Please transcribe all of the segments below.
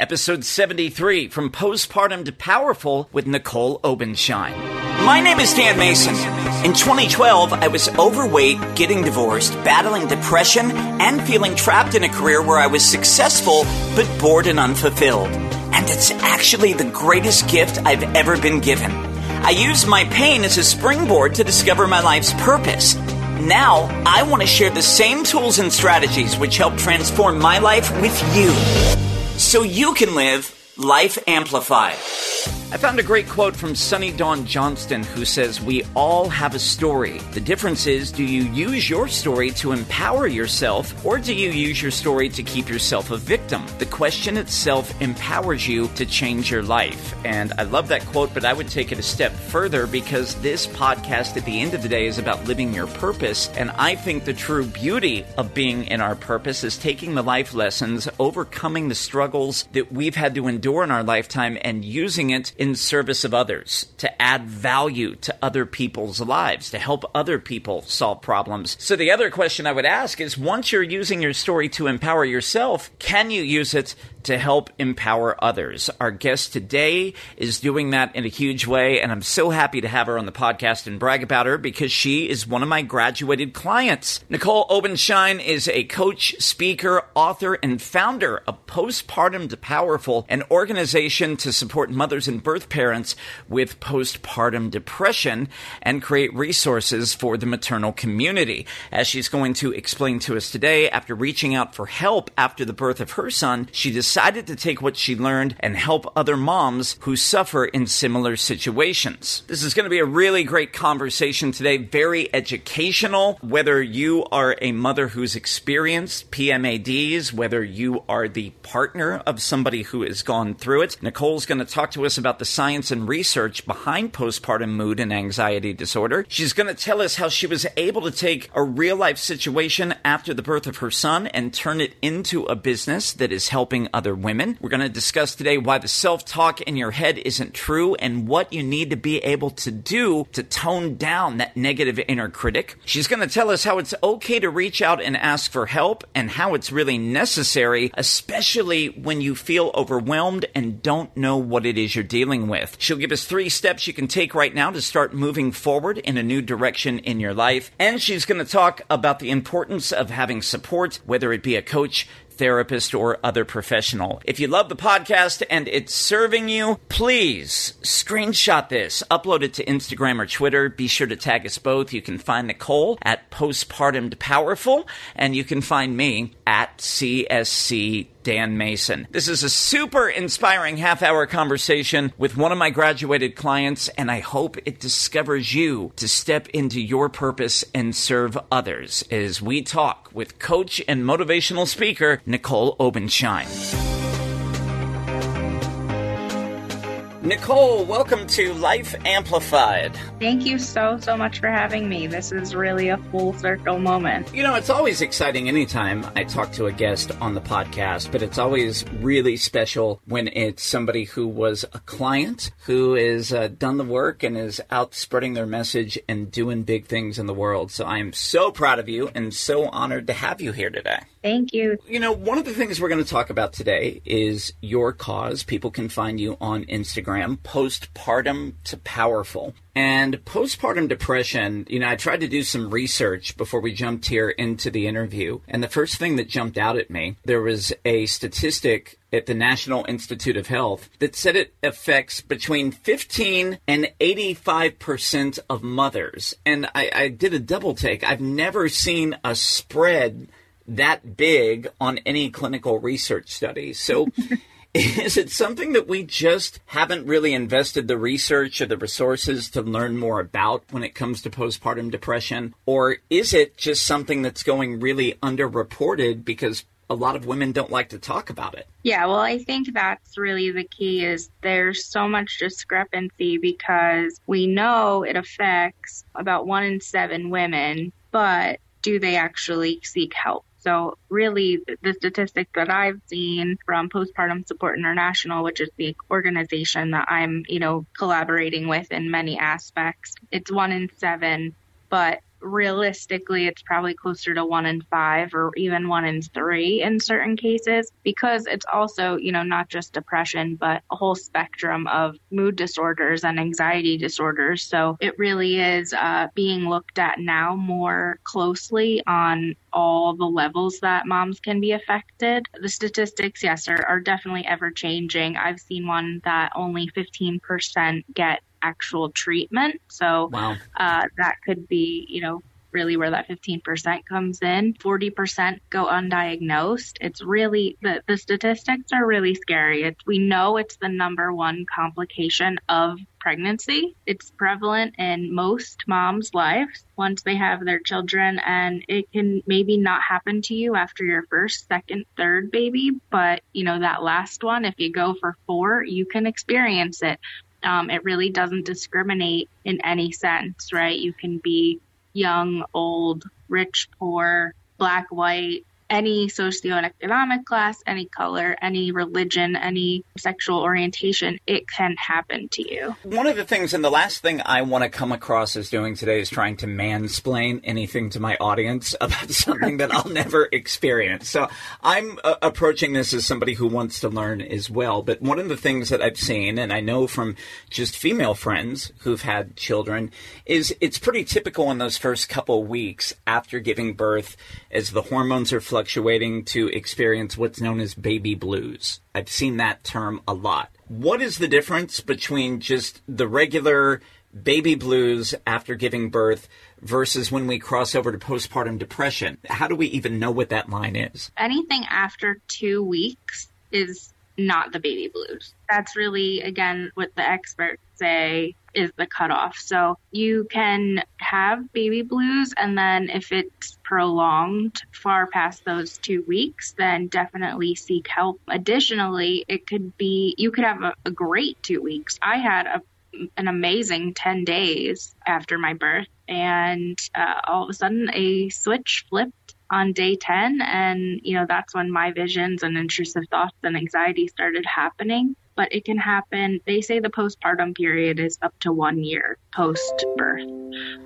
episode 73 from Postpartum to Powerful with Nicole Obenshine. My name is Dan Mason. In 2012, I was overweight, getting divorced, battling depression, and feeling trapped in a career where I was successful but bored and unfulfilled. And it's actually the greatest gift I've ever been given. I used my pain as a springboard to discover my life's purpose. Now, I want to share the same tools and strategies which help transform my life with you so you can live life amplified. I found a great quote from Sunny Dawn Johnston who says, We all have a story. The difference is, do you use your story to empower yourself or do you use your story to keep yourself a victim? The question itself empowers you to change your life. And I love that quote, but I would take it a step further because this podcast at the end of the day is about living your purpose. And I think the true beauty of being in our purpose is taking the life lessons, overcoming the struggles that we've had to endure in our lifetime, and using it in service of others, to add value to other people's lives, to help other people solve problems. So the other question I would ask is once you're using your story to empower yourself, can you use it to help empower others. Our guest today is doing that in a huge way, and I'm so happy to have her on the podcast and brag about her because she is one of my graduated clients. Nicole Obenshine is a coach, speaker, author, and founder of Postpartum to Powerful, an organization to support mothers and birth parents with postpartum depression and create resources for the maternal community. As she's going to explain to us today, after reaching out for help after the birth of her son, she decided to take what she learned and help other moms who suffer in similar situations. This is going to be a really great conversation today, very educational. Whether you are a mother who's experienced PMADs, whether you are the partner of somebody who has gone through it, Nicole's going to talk to us about the science and research behind postpartum mood and anxiety disorder. She's going to tell us how she was able to take a real life situation after the birth of her son and turn it into a business that is helping other women. We're going to discuss today why the self talk in your head isn't true and what you need to be able to do to tone down that negative inner critic. She's going to tell us how it's okay to reach out and ask for help and how it's really necessary, especially when you feel overwhelmed and don't know what it is you're dealing with. She'll give us three steps you can take right now to start moving forward in a new direction in your life. And she's going to talk about the importance of having support, whether it be a coach, therapist, or other professional. If you love the podcast and it's serving you, please screenshot this, upload it to Instagram or Twitter. Be sure to tag us both. You can find Nicole at Postpartum Powerful, and you can find me at CSC Dan Mason. This is a super inspiring half hour conversation with one of my graduated clients, and I hope it discovers you to step into your purpose and serve others as we talk with coach and motivational speaker Nicole Obenshine. Nicole, welcome to Life Amplified. Thank you so, so much for having me. This is really a full circle moment. You know, it's always exciting anytime I talk to a guest on the podcast, but it's always really special when it's somebody who was a client who has uh, done the work and is out spreading their message and doing big things in the world. So I am so proud of you and so honored to have you here today. Thank you. You know, one of the things we're going to talk about today is your cause. People can find you on Instagram, postpartum to powerful. And postpartum depression, you know, I tried to do some research before we jumped here into the interview. And the first thing that jumped out at me, there was a statistic at the National Institute of Health that said it affects between 15 and 85% of mothers. And I, I did a double take. I've never seen a spread that big on any clinical research study. So is it something that we just haven't really invested the research or the resources to learn more about when it comes to postpartum depression? Or is it just something that's going really underreported because a lot of women don't like to talk about it? Yeah, well, I think that's really the key is there's so much discrepancy because we know it affects about one in seven women, but do they actually seek help? So really the statistic that I've seen from Postpartum Support International, which is the organization that I'm, you know, collaborating with in many aspects, it's one in seven, but realistically, it's probably closer to one in five or even one in three in certain cases because it's also, you know, not just depression, but a whole spectrum of mood disorders and anxiety disorders. So it really is uh, being looked at now more closely on all the levels that moms can be affected. The statistics, yes, are, are definitely ever changing. I've seen one that only 15% get actual treatment. So wow. uh, that could be, you know, really where that 15% comes in. 40% go undiagnosed. It's really the, the statistics are really scary. It's, we know it's the number one complication of pregnancy. It's prevalent in most moms' lives once they have their children, and it can maybe not happen to you after your first, second, third baby, but you know, that last one, if you go for four, you can experience it. Um, it really doesn't discriminate in any sense, right? You can be young, old, rich, poor, black, white, any socioeconomic class, any color, any religion, any sexual orientation, it can happen to you. One of the things, and the last thing I want to come across as doing today is trying to mansplain anything to my audience about something that I'll never experience. So I'm uh, approaching this as somebody who wants to learn as well. But one of the things that I've seen, and I know from just female friends who've had children, is it's pretty typical in those first couple weeks after giving birth as the hormones are fluctuating to experience what's known as baby blues. I've seen that term a lot. What is the difference between just the regular baby blues after giving birth versus when we cross over to postpartum depression? How do we even know what that line is? Anything after two weeks is not the baby blues. That's really, again, what the experts say is the cutoff. So you can have baby blues, and then if it's prolonged far past those two weeks, then definitely seek help. Additionally, it could be you could have a, a great two weeks. I had a an amazing 10 days after my birth and uh, all of a sudden a switch flipped on day 10 and you know that's when my visions and intrusive thoughts and anxiety started happening but it can happen. They say the postpartum period is up to one year post birth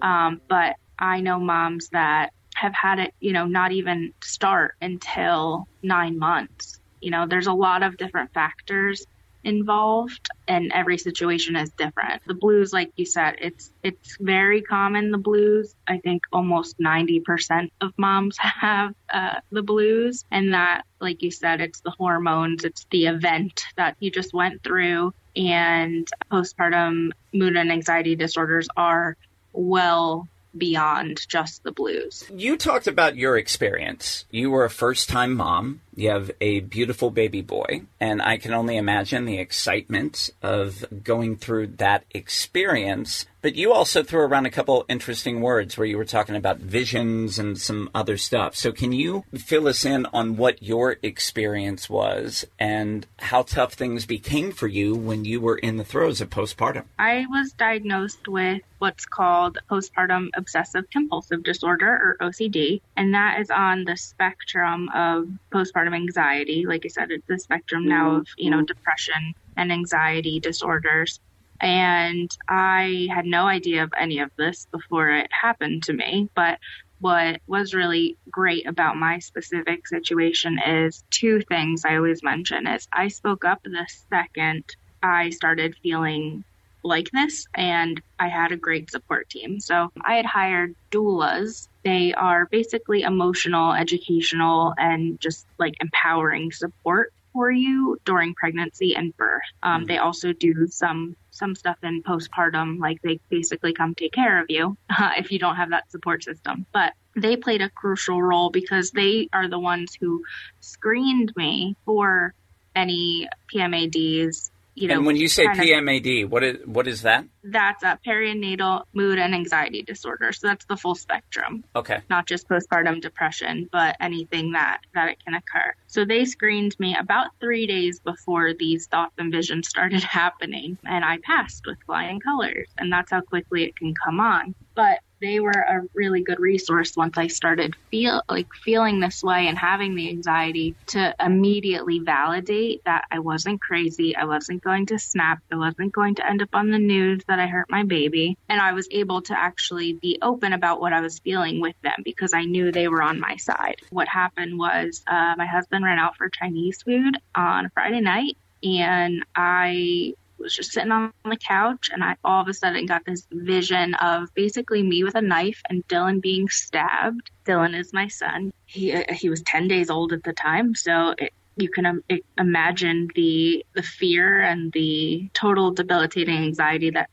um, but i know moms that have had it you know not even start until nine months. You know there's a lot of different factors involved and every situation is different. The blues, like you said, it's it's very common. The blues, I think, almost ninety percent of moms have uh, the blues, and that, like you said, it's the hormones, it's the event that you just went through, and postpartum mood and anxiety disorders are well beyond just the blues. You talked about your experience. You were a first time mom. You have a beautiful baby boy, and I can only imagine the excitement of going through that experience. But you also threw around a couple interesting words where you were talking about visions and some other stuff. So, can you fill us in on what your experience was and how tough things became for you when you were in the throes of postpartum? I was diagnosed with what's called postpartum obsessive compulsive disorder or OCD, and that is on the spectrum of postpartum postpartum anxiety. Like I said, it's the spectrum now of, you know, mm-hmm. depression and anxiety disorders. And I had no idea of any of this before it happened to me. But what was really great about my specific situation is two things I always mention is I spoke up the second I started feeling like this and I had a great support team. So I had hired doulas they are basically emotional, educational, and just like empowering support for you during pregnancy and birth. Um, mm-hmm. They also do some some stuff in postpartum, like they basically come take care of you uh, if you don't have that support system. But they played a crucial role because they are the ones who screened me for any PMADs, you know. And when you say PMAD, of, what is what is that? That's a perinatal mood and anxiety disorder. So that's the full spectrum. Okay. Not just postpartum depression, but anything that that it can occur. So they screened me about three days before these thoughts and visions started happening, and I passed with flying colors, and that's how quickly it can come on. But they were a really good resource once I started feel like feeling this way and having the anxiety to immediately validate that I wasn't crazy, I wasn't going to snap, I wasn't going to end up on the news that I hurt my baby, and I was able to actually be open about what I was feeling with them because I knew they were on my side. What happened was uh, my husband ran out for Chinese food on Friday night and I was just sitting on the couch and I all of a sudden got this vision of basically me with a knife and Dylan being stabbed. Dylan is my son. He uh, he was 10 days old at the time, so it, you can um, imagine the the fear and the total debilitating anxiety that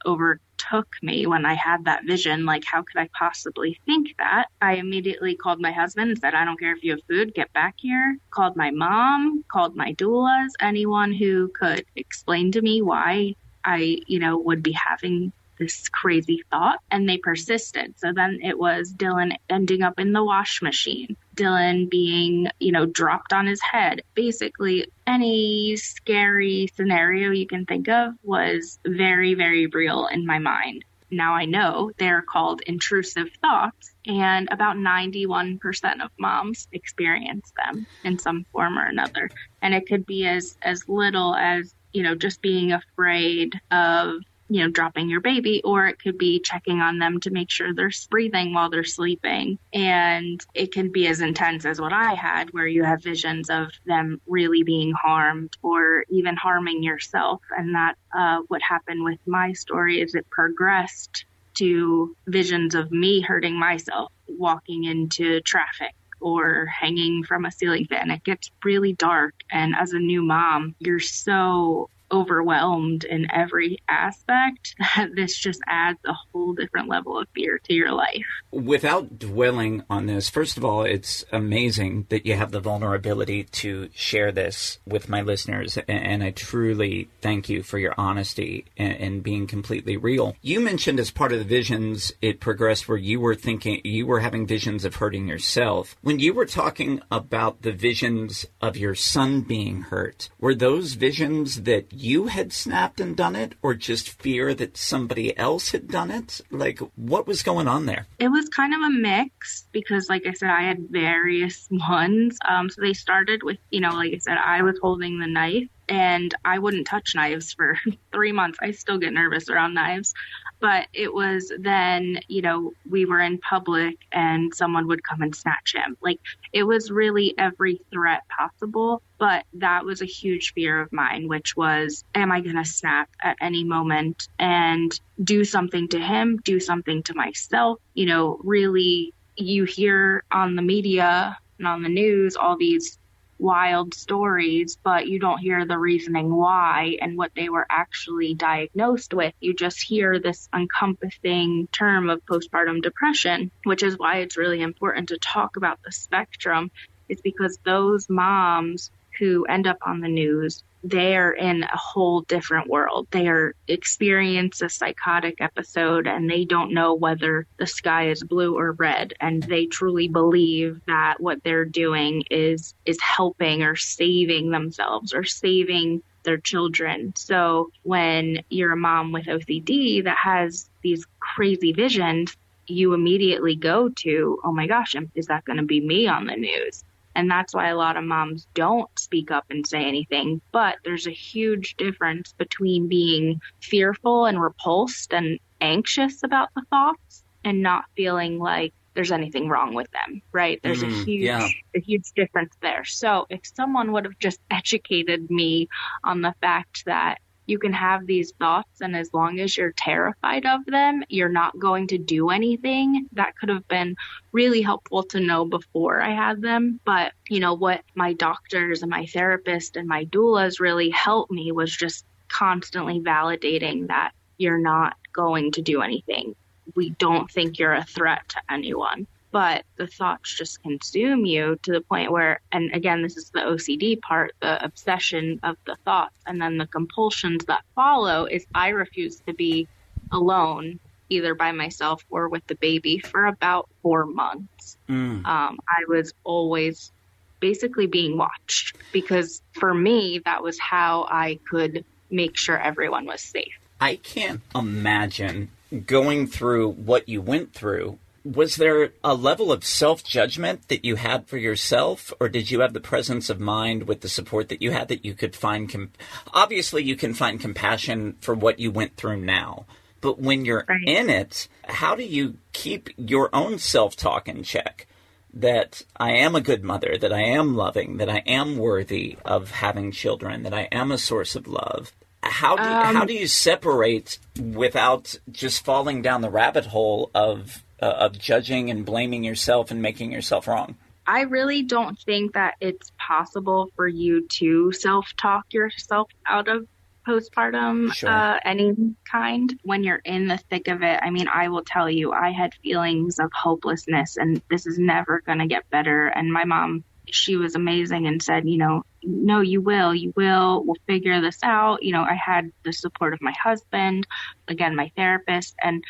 overtook me when I had that vision. Like, how could I possibly think that? I immediately called my husband and said, "I don't care if you have food, get back here." Called my mom, called my doulas, anyone who could explain to me why I, you know, would be having this crazy thought and they persisted. So then it was Dylan ending up in the wash machine, Dylan being, you know, dropped on his head. Basically, any scary scenario you can think of was very, very real in my mind. Now I know they're called intrusive thoughts, and about 91% of moms experience them in some form or another. And it could be as, as little as you know, just being afraid of you know, dropping your baby, or it could be checking on them to make sure they're breathing while they're sleeping. And it can be as intense as what I had, where you have visions of them really being harmed or even harming yourself. And that uh, what happened with my story is it progressed to visions of me hurting myself walking into traffic or hanging from a ceiling fan. It gets really dark. And as a new mom, you're so overwhelmed in every aspect, that this just adds a whole different level of fear to your life. Without dwelling on this, first of all, it's amazing that you have the vulnerability to share this with my listeners, and I truly thank you for your honesty and being completely real. You mentioned as part of the visions, it progressed where you were thinking, you were having visions of hurting yourself. When you were talking about the visions of your son being hurt, were those visions that you had snapped and done it, or just fear that somebody else had done it? Like, what was going on there? It was kind of a mix because, like I said, I had various ones. Um, so they started with, you know, like I said, I was holding the knife and I wouldn't touch knives for three months. I still get nervous around knives. But it was then, you know, we were in public and someone would come and snatch him. Like it was really every threat possible. But that was a huge fear of mine, which was, am I going to snap at any moment and do something to him, do something to myself? You know, really, you hear on the media and on the news all these wild stories, but you don't hear the reasoning why and what they were actually diagnosed with. You just hear this encompassing term of postpartum depression, which is why it's really important to talk about the spectrum. It's because those moms who end up on the news they're in a whole different world. They are experience a psychotic episode and they don't know whether the sky is blue or red and they truly believe that what they're doing is is helping or saving themselves or saving their children. So when you're a mom with OCD that has these crazy visions, you immediately go to, oh my gosh, is that going to be me on the news? And that's why a lot of moms don't speak up and say anything. But there's a huge difference between being fearful and repulsed and anxious about the thoughts and not feeling like there's anything wrong with them, right? There's mm, a huge, yeah. a huge difference there. So if someone would have just educated me on the fact that you can have these thoughts and as long as you're terrified of them you're not going to do anything. That could have been really helpful to know before i had them. But you know what my doctors and my therapist and my doulas really helped me was just constantly validating that you're not going to do anything. We don't think you're a threat to anyone but the thoughts just consume you to the point where, and again, this is the OCD part, the obsession of the thoughts, and then the compulsions that follow is I refuse to be alone either by myself or with the baby for about four months. Mm. Um, I was always basically being watched because for me, that was how I could make sure everyone was safe. I can't imagine going through what you went through, was there a level of self judgment that you had for yourself, or did you have the presence of mind with the support that you had that you could find? Com- Obviously, you can find compassion for what you went through now, but when you're right. in it, how do you keep your own self talk in check? That I am a good mother, that I am loving, that I am worthy of having children, that I am a source of love. How do um, how do you separate without just falling down the rabbit hole of uh, of judging and blaming yourself and making yourself wrong? I really don't think that it's possible for you to self talk yourself out of postpartum sure. uh, any kind when you're in the thick of it. I mean, I will tell you, I had feelings of hopelessness and this is never going to get better. And my mom, she was amazing and said, you know, no, you will, you will, we'll figure this out. You know, I had the support of my husband, again, my therapist, and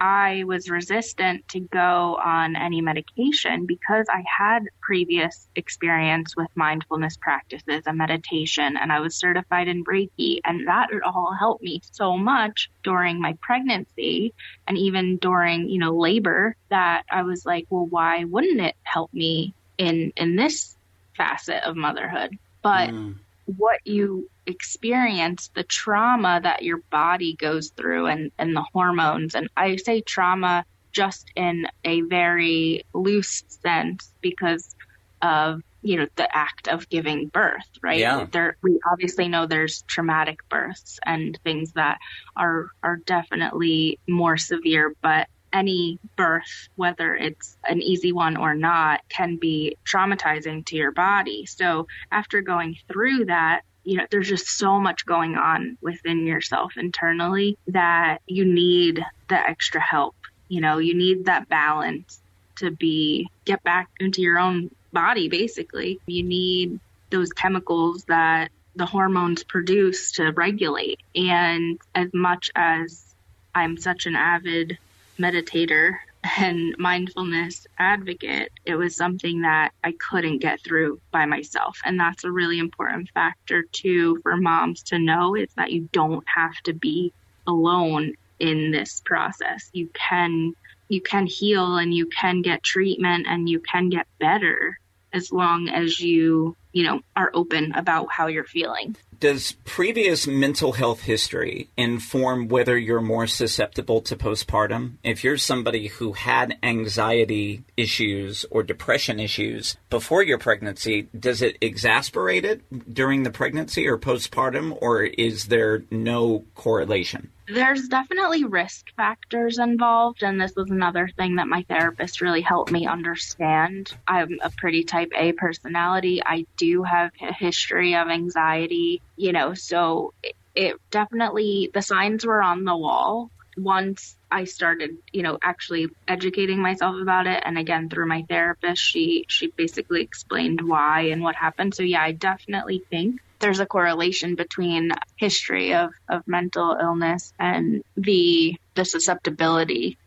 I was resistant to go on any medication because I had previous experience with mindfulness practices and meditation, and I was certified in Reiki, and that all helped me so much during my pregnancy and even during, you know, labor that I was like, well, why wouldn't it help me in in this facet of motherhood? But mm. what you experience the trauma that your body goes through and, and the hormones. And I say trauma just in a very loose sense because of you know the act of giving birth right yeah. there we obviously know there's traumatic births and things that are are definitely more severe but any birth whether it's an easy one or not can be traumatizing to your body so after going through that you know, there's just so much going on within yourself internally that you need the extra help. You know, you need that balance to be get back into your own body basically. You need those chemicals that the hormones produce to regulate. And as much as I'm such an avid meditator and mindfulness advocate, it was something that I couldn't get through by myself. And that's a really important factor too for moms to know is that you don't have to be alone in this process. You can you can heal and you can get treatment and you can get better as long as you, you know, are open about how you're feeling does previous mental health history inform whether you're more susceptible to postpartum? If you're somebody who had anxiety issues or depression issues before your pregnancy, does it exasperate it during the pregnancy or postpartum, or is there no correlation? There's definitely risk factors involved, and this was another thing that my therapist really helped me understand. I'm a pretty type A personality. I do have a history of anxiety, you know, so it, it definitely, the signs were on the wall once I started, you know, actually educating myself about it, and again through my therapist, she she basically explained why and what happened. So yeah, I definitely think there's a correlation between history of, of mental illness and the the susceptibility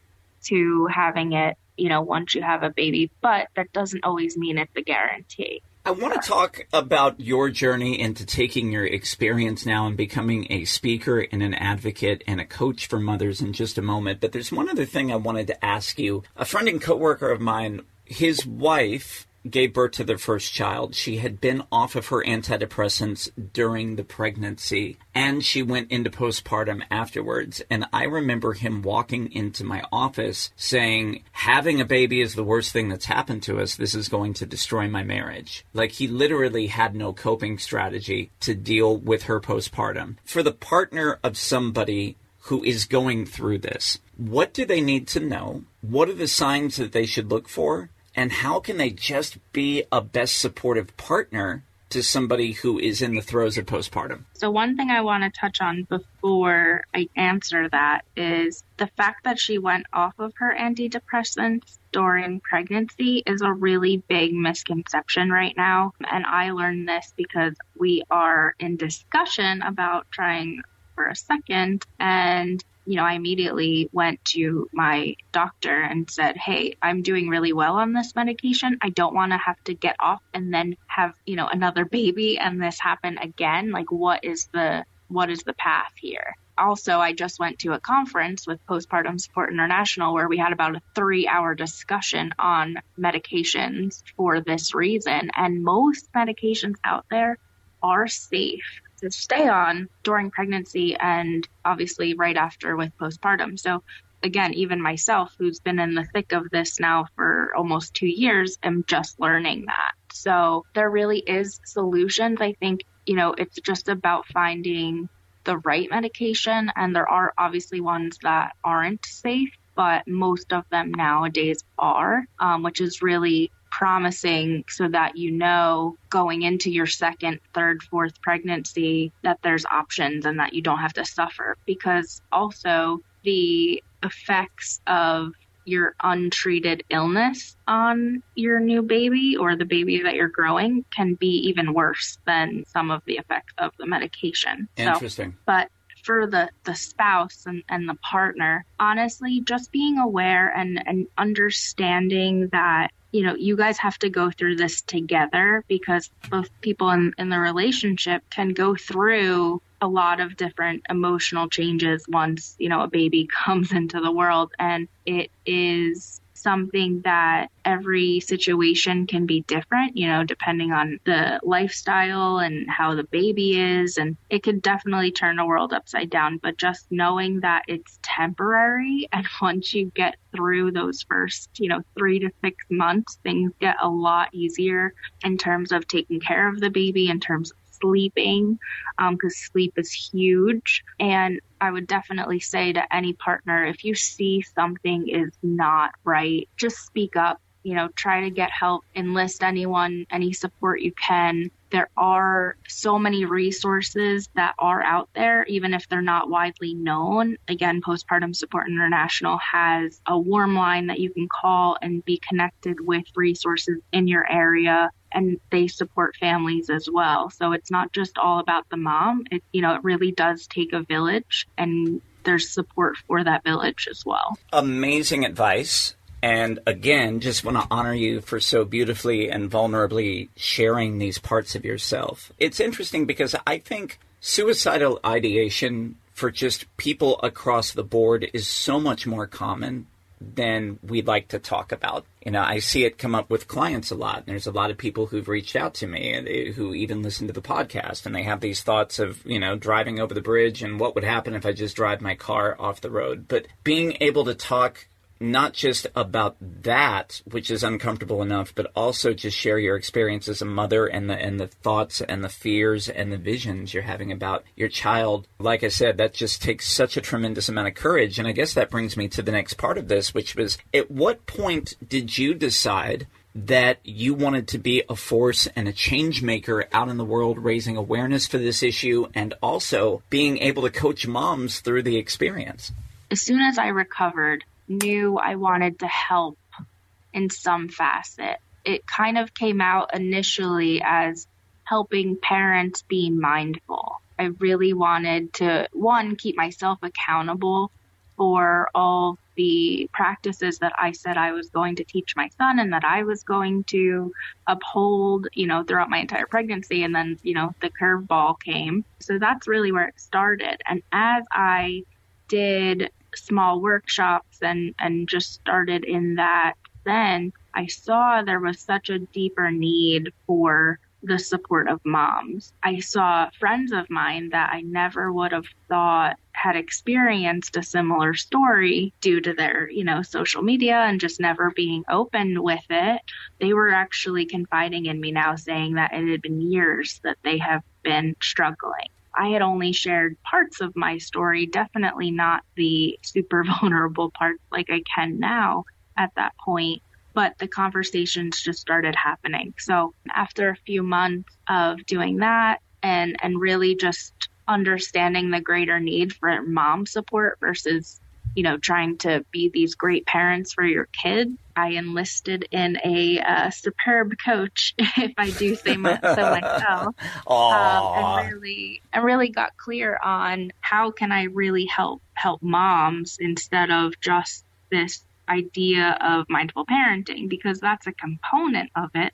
to having it, you know, once you have a baby, but that doesn't always mean it's a guarantee. I want to talk about your journey into taking your experience now and becoming a speaker and an advocate and a coach for mothers in just a moment. But there's one other thing I wanted to ask you. A friend and coworker of mine, his wife gave birth to their first child. She had been off of her antidepressants during the pregnancy and she went into postpartum afterwards. And I remember him walking into my office saying, Having a baby is the worst thing that's happened to us. This is going to destroy my marriage. Like he literally had no coping strategy to deal with her postpartum. For the partner of somebody who is going through this, what do they need to know? What are the signs that they should look for? And how can they just be a best supportive partner to somebody who is in the throes of postpartum? So, one thing I want to touch on before I answer that is the fact that she went off of her antidepressants during pregnancy is a really big misconception right now. And I learned this because we are in discussion about trying for a second and you know, I immediately went to my doctor and said, Hey, I'm doing really well on this medication. I don't want to have to get off and then have, you know, another baby and this happen again. Like, what is the, what is the path here? also, I just went to a conference with Postpartum Support International where we had about a three hour discussion on medications for this reason. And most medications out there are safe to stay on during pregnancy and obviously right after with postpartum. So again, even myself, who's been in the thick of this now for almost two years, am just learning that. So there really is solutions. I think, you know, it's just about finding the right medication, and there are obviously ones that aren't safe, but most of them nowadays are, um, which is really promising so that you know going into your second, third, fourth pregnancy that there's options and that you don't have to suffer. Because also the effects of your untreated illness on your new baby or the baby that you're growing can be even worse than some of the effects of the medication. Interesting. So, but for the, the spouse and, and the partner, honestly, just being aware and, and understanding that you know, you guys have to go through this together because both people in, in the relationship can go through a lot of different emotional changes once, you know, a baby comes into the world. And it is something that every situation can be different, you know, depending on the lifestyle and how the baby is. And it could definitely turn the world upside down. But just knowing that it's temporary and once you get through those first, you know, three to six months, things get a lot easier in terms of taking care of the baby, in terms of sleeping because um, sleep is huge. And I would definitely say to any partner if you see something is not right, just speak up. You know, try to get help, enlist anyone, any support you can. There are so many resources that are out there, even if they're not widely known. Again, Postpartum Support International has a warm line that you can call and be connected with resources in your area and they support families as well. So it's not just all about the mom. It, you know, it really does take a village and there's support for that village as well. Amazing advice. And again, just want to honor you for so beautifully and vulnerably sharing these parts of yourself. It's interesting because I think suicidal ideation for just people across the board is so much more common than we'd like to talk about. You know, I see it come up with clients a lot. There's a lot of people who've reached out to me and who even listen to the podcast and they have these thoughts of, you know, driving over the bridge and what would happen if I just drive my car off the road. But being able to talk not just about that, which is uncomfortable enough, but also just share your experience as a mother and the and the thoughts and the fears and the visions you're having about your child. Like I said, that just takes such a tremendous amount of courage. And I guess that brings me to the next part of this, which was at what point did you decide that you wanted to be a force and a change maker out in the world, raising awareness for this issue and also being able to coach moms through the experience? As soon as I recovered, knew I wanted to help in some facet. It kind of came out initially as helping parents be mindful. I really wanted to, one, keep myself accountable for all the practices that I said I was going to teach my son and that I was going to uphold, you know, throughout my entire pregnancy. And then, you know, the curveball came. So that's really where it started. And as I did small workshops and, and just started in that then, I saw there was such a deeper need for the support of moms. I saw friends of mine that I never would have thought had experienced a similar story due to their, you know, social media and just never being open with it. They were actually confiding in me now saying that it had been years that they have been struggling. I had only shared parts of my story, definitely not the super vulnerable parts like I can now at that point. But the conversations just started happening. So after a few months of doing that and, and really just understanding the greater need for mom support versus you know, trying to be these great parents for your kid. I enlisted in a uh, superb coach, if I do say my, so myself, um, and really, I really got clear on how can I really help help moms instead of just this idea of mindful parenting, because that's a component of it,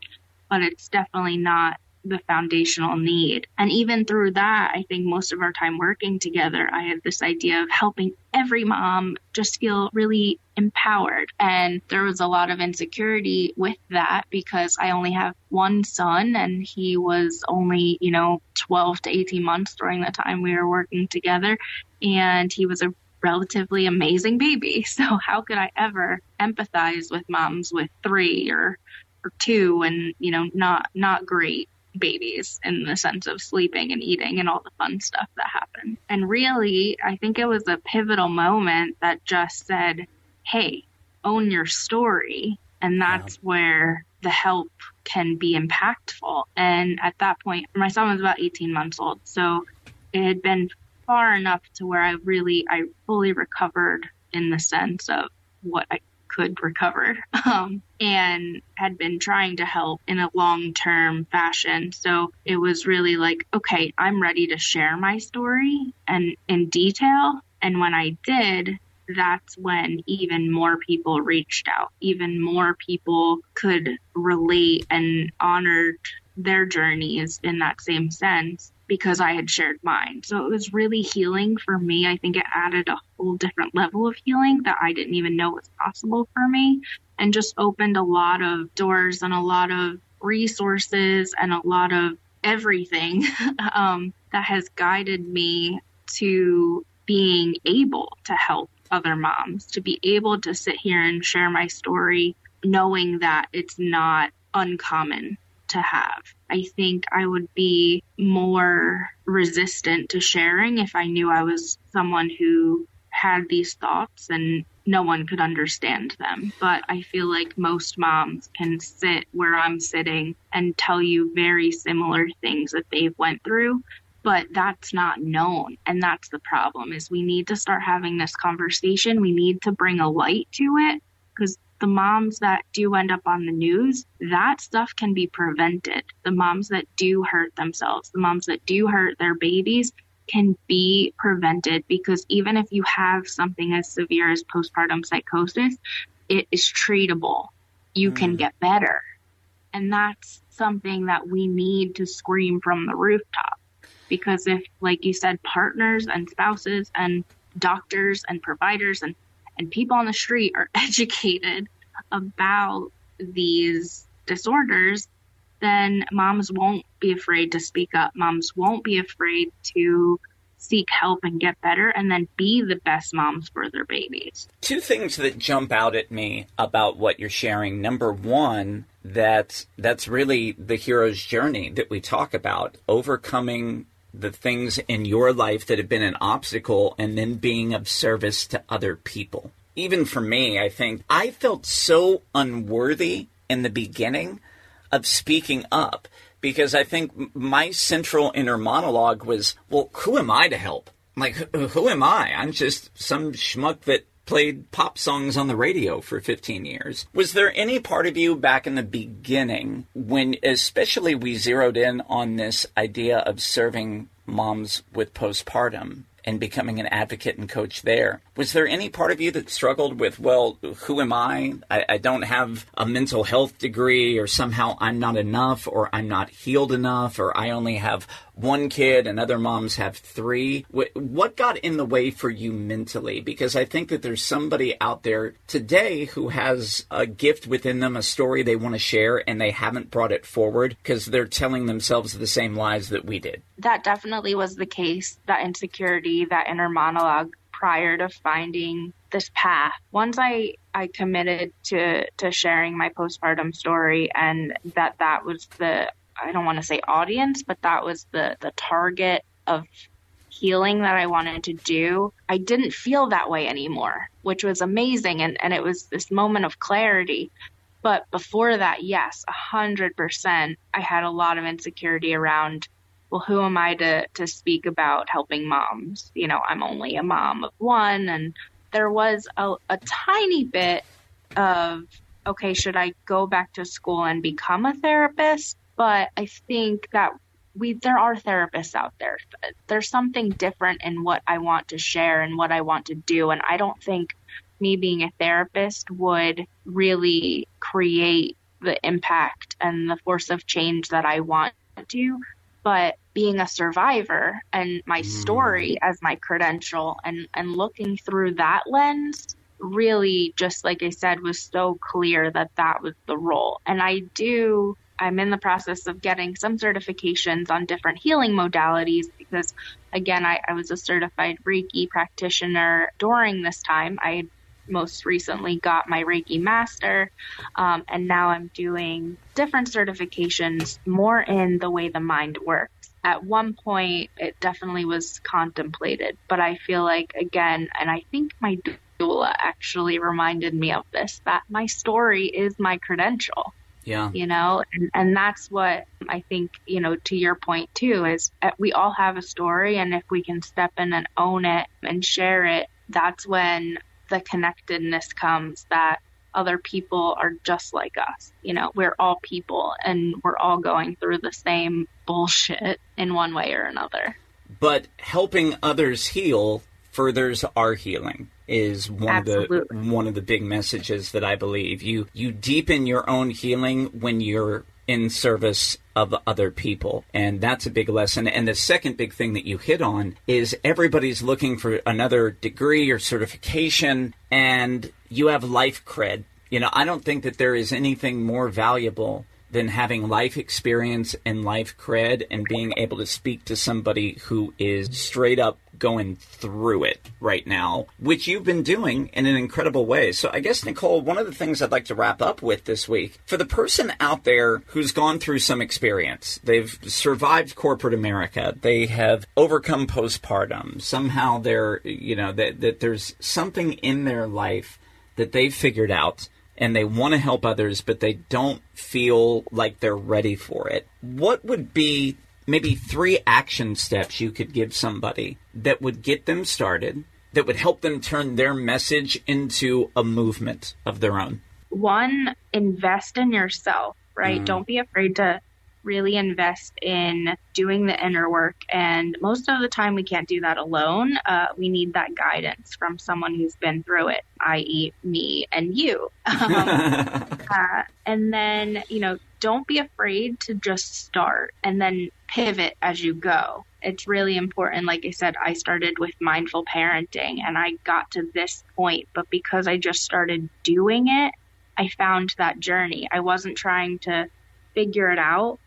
but it's definitely not the foundational need. And even through that, I think most of our time working together, I had this idea of helping every mom just feel really empowered. And there was a lot of insecurity with that because I only have one son and he was only, you know, 12 to 18 months during the time we were working together. And he was a relatively amazing baby. So how could I ever empathize with moms with three or or two and you know not not great babies in the sense of sleeping and eating and all the fun stuff that happened. And really, I think it was a pivotal moment that just said, "Hey, own your story." And that's where the help can be impactful. And at that point, my son was about 18 months old. So it had been far enough to where I really, I fully recovered in the sense of what I could recover um, and had been trying to help in a long term fashion. So it was really like, okay, I'm ready to share my story and in detail. And when I did, that's when even more people reached out, even more people could relate and honored their journeys in that same sense because I had shared mine. So it was really healing for me. I think it added a whole different level of healing that I didn't even know was possible for me and just opened a lot of doors and a lot of resources and a lot of everything um, that has guided me to being able to help other moms, to be able to sit here and share my story, knowing that it's not uncommon to have. I think I would be more resistant to sharing if I knew I was someone who had these thoughts and no one could understand them. But I feel like most moms can sit where I'm sitting and tell you very similar things that they've went through but that's not known and that's the problem is we need to start having this conversation we need to bring a light to it because the moms that do end up on the news, that stuff can be prevented. The moms that do hurt themselves, the moms that do hurt their babies can be prevented because even if you have something as severe as postpartum psychosis, it is treatable. You mm. can get better. And that's something that we need to scream from the rooftop. Because if, like you said, partners and spouses and doctors and providers and and people on the street are educated about these disorders, then moms won't be afraid to speak up. Moms won't be afraid to seek help and get better and then be the best moms for their babies. Two things that jump out at me about what you're sharing. Number one, that that's really the hero's journey that we talk about, overcoming the things in your life that have been an obstacle and then being of service to other people. Even for me, I think I felt so unworthy in the beginning of speaking up because I think my central inner monologue was, well, who am I to help? Like, who, am I? I'm just some schmuck that played pop songs on the radio for 15 years. Was there any part of you back in the beginning when, especially, we zeroed in on this idea of serving moms with postpartum? and becoming an advocate and coach there. Was there any part of you that struggled with, well, who am I? I, I don't have a mental health degree, or somehow I'm not enough, or I'm not healed enough, or I only have one kid and other moms have three. What got in the way for you mentally? Because I think that there's somebody out there today who has a gift within them, a story they want to share, and they haven't brought it forward because they're telling themselves the same lies that we did. That definitely was the case, that insecurity, that inner monologue prior to finding this path. Once I I committed to to sharing my postpartum story and that that was the I don't want to say audience, but that was the the target of healing that I wanted to do. I didn't feel that way anymore, which was amazing and and it was this moment of clarity. But before that, yes, a hundred percent, I had a lot of insecurity around. Well, who am I to to speak about helping moms? You know, I'm only a mom of one, and there was a, a tiny bit of okay, should I go back to school and become a therapist? But I think that we there are therapists out there. There's something different in what I want to share and what I want to do, and I don't think me being a therapist would really create the impact and the force of change that I want to, but being a survivor and my mm. story as my credential and, and looking through that lens really just like I said was so clear that that was the role. And I do I'm in the process of getting some certifications on different healing modalities because, again, I, I was a certified Reiki practitioner during this time. I most recently got my Reiki master, um, and now I'm doing different certifications more in the way the mind works. At one point, it definitely was contemplated, but I feel like, again, and I think my doula actually reminded me of this that my story is my credential. Yeah. You know, and, and that's what I think, you know, to your point too, is uh, we all have a story. And if we can step in and own it and share it, that's when the connectedness comes that other people are just like us. You know, we're all people and we're all going through the same bullshit in one way or another. But helping others heal furthers our healing is one Absolutely. of the one of the big messages that I believe. You you deepen your own healing when you're in service of other people. And that's a big lesson. And the second big thing that you hit on is everybody's looking for another degree or certification and you have life cred. You know, I don't think that there is anything more valuable than having life experience and life cred and being able to speak to somebody who is straight up going through it right now, which you've been doing in an incredible way. So I guess, Nicole, one of the things I'd like to wrap up with this week for the person out there who's gone through some experience, they've survived corporate America, they have overcome postpartum, somehow they're, you know, that, that there's something in their life that they've figured out and they want to help others, but they don't feel like they're ready for it. What would be maybe three action steps you could give somebody that would get them started, that would help them turn their message into a movement of their own? One, invest in yourself, right? Mm. Don't be afraid to really invest in doing the inner work. And most of the time, we can't do that alone. Uh, we need that guidance from someone who's been through it, i.e., me and you. Um, uh, and then, you know, don't be afraid to just start and then pivot as you go. It's really important. Like I said, I started with mindful parenting and I got to this point, but because I just started doing it, I found that journey. I wasn't trying to figure it out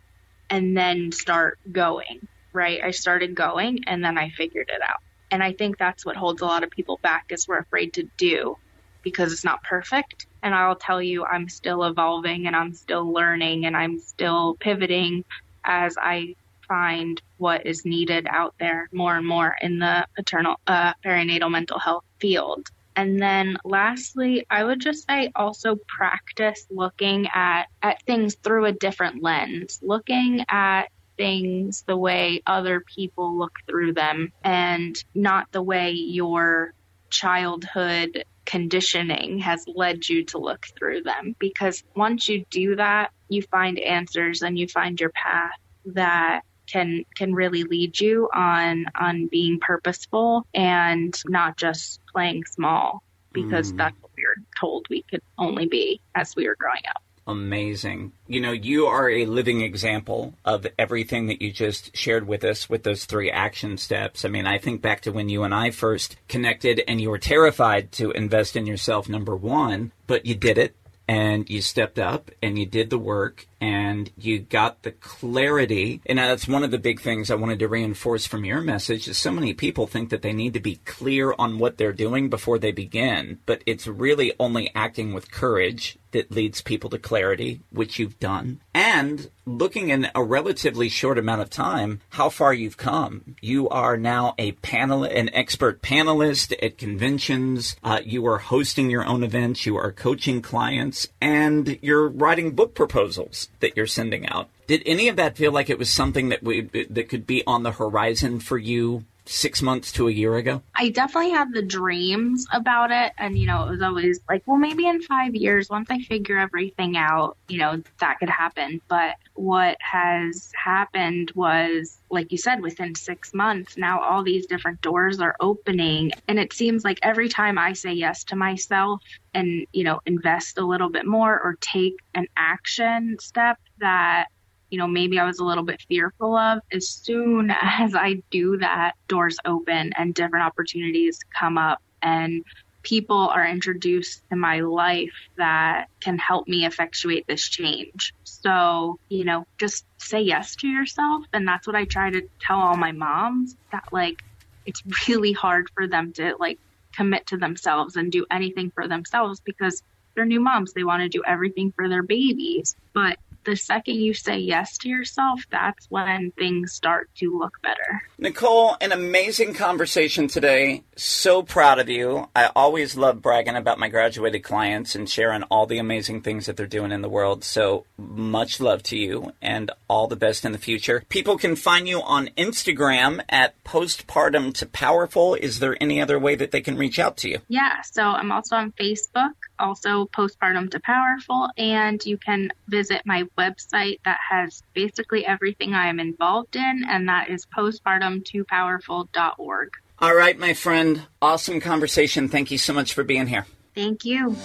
and then start going, right? I started going and then I figured it out. And I think that's what holds a lot of people back is we're afraid to do because it's not perfect. And I'll tell you, I'm still evolving and I'm still learning and I'm still pivoting as I find what is needed out there more and more in the paternal, uh, perinatal mental health field. And then lastly, I would just say also practice looking at, at things through a different lens, looking at things the way other people look through them and not the way your childhood conditioning has led you to look through them. Because once you do that, you find answers and you find your path that can can really lead you on on being purposeful and not just playing small because mm. that's what we were told we could only be as we were growing up. Amazing. You know, you are a living example of everything that you just shared with us with those three action steps. I mean, I think back to when you and I first connected and you were terrified to invest in yourself, number one, but you did it and you stepped up and you did the work and you got the clarity. And that's one of the big things I wanted to reinforce from your message is so many people think that they need to be clear on what they're doing before they begin, but it's really only acting with courage that leads people to clarity, which you've done. And looking in a relatively short amount of time, how far you've come. You are now a panel, an expert panelist at conventions. Uh, you are hosting your own events. You are coaching clients, and you're writing book proposals that you're sending out. Did any of that feel like it was something that we that could be on the horizon for you six months to a year ago? I definitely had the dreams about it. And, you know, it was always like, well, maybe in five years, once I figure everything out, you know, that could happen. But what has happened was, like you said, within six months, now all these different doors are opening. And it seems like every time I say yes to myself and, you know, invest a little bit more or take an action step, that you know, maybe I was a little bit fearful of, as soon as I do that, doors open and different opportunities come up and people are introduced to my life that can help me effectuate this change. So, you know, just say yes to yourself. And that's what I try to tell all my moms that, like, it's really hard for them to, like, commit to themselves and do anything for themselves because they're new moms. They want to do everything for their babies. But the second you say yes to yourself, that's when things start to look better. Nicole, an amazing conversation today. So proud of you. I always love bragging about my graduated clients and sharing all the amazing things that they're doing in the world. So much love to you and all the best in the future. People can find you on Instagram at postpartum to powerful. Is there any other way that they can reach out to you? Yeah, so I'm also on Facebook, also postpartum to powerful, and you can visit my website that has basically everything I am involved in, and that is postpartum2powerful.org. All right, my friend. Awesome conversation. Thank you so much for being here. Thank you.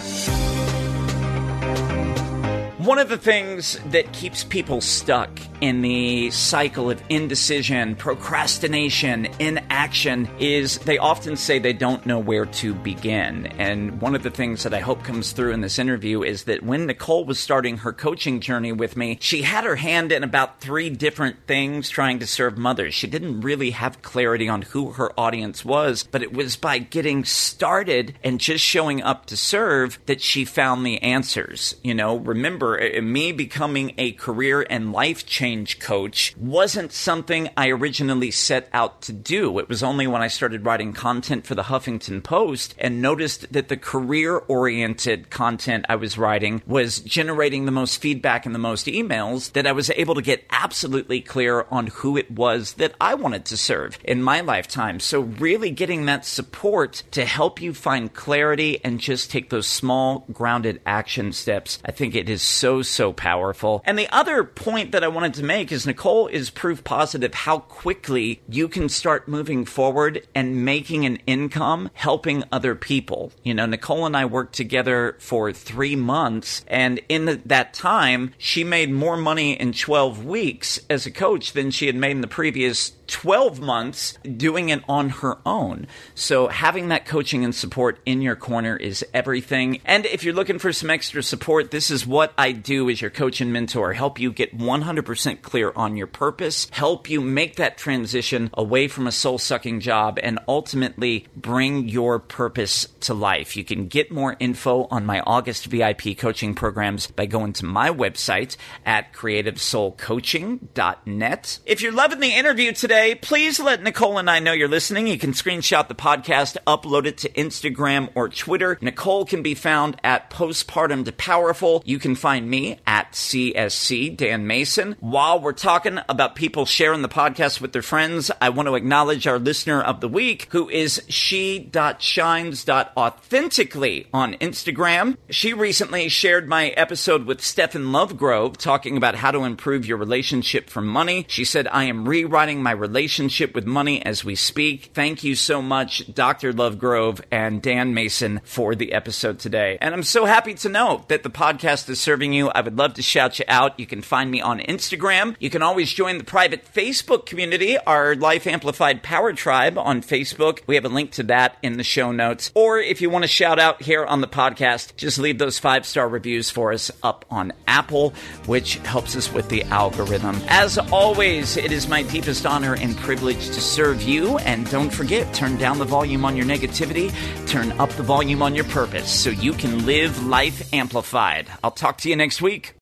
One of the things that keeps people stuck in the cycle of indecision, procrastination, inaction is they often say they don't know where to begin. And one of the things that I hope comes through in this interview is that when Nicole was starting her coaching journey with me, she had her hand in about three different things trying to serve mothers. She didn't really have clarity on who her audience was, but it was by getting started and just showing up to serve that she found the answers. You know, remember Uh, me becoming a career and life change coach wasn't something I originally set out to do. It was only when I started writing content for the Huffington Post and noticed that the career oriented content I was writing was generating the most feedback and the most emails that I was able to get absolutely clear on who it was that I wanted to serve in my lifetime. So, really getting that support to help you find clarity and just take those small, grounded action steps, I think it is so, so powerful. And the other point that I wanted to make is Nicole is proof positive how quickly you can start moving forward and making an income helping other people. You know, Nicole and I worked together for three months, and in the, that time, she made more money in 12 weeks as a coach than she had made in the previous 12 months doing it on her own. So having that coaching and support in your corner is everything. And if you're looking for some extra support, this is what I do as your coach and mentor. Help you get 100% clear on your purpose, help you make that transition away from a soul sucking job and ultimately bring your purpose to life. You can get more info on my August VIP coaching programs by going to my website at creativesoulcoaching.net. If you're loving the interview today, today, please let Nicole and I know you're listening. You can screenshot the podcast, upload it to Instagram or Twitter. Nicole can be found at Postpartum to Powerful. You can find me at CSC Dan Mason. While we're talking about people sharing the podcast with their friends, I want to acknowledge our listener of the week, who is she.shines.authentically on Instagram. She recently shared my episode with Stephen Lovegrove talking about how to improve your relationship for money. She said, I am rewriting my relationship with money as we speak. Thank you so much, Dr. Lovegrove and Dan Mason, for the episode today. And I'm so happy to know that the podcast is serving you. I would love to shout you out. You can find me on Instagram. You can always join the private Facebook community, our Life Amplified Power Tribe on Facebook. We have a link to that in the show notes. Or if you want to shout out here on the podcast, just leave those five star reviews for us up on Apple, which helps us with the algorithm. As always, it is my deepest honor honor and privilege to serve you. And don't forget, turn down the volume on your negativity, turn up the volume on your purpose so you can live life amplified. I'll talk to you next week.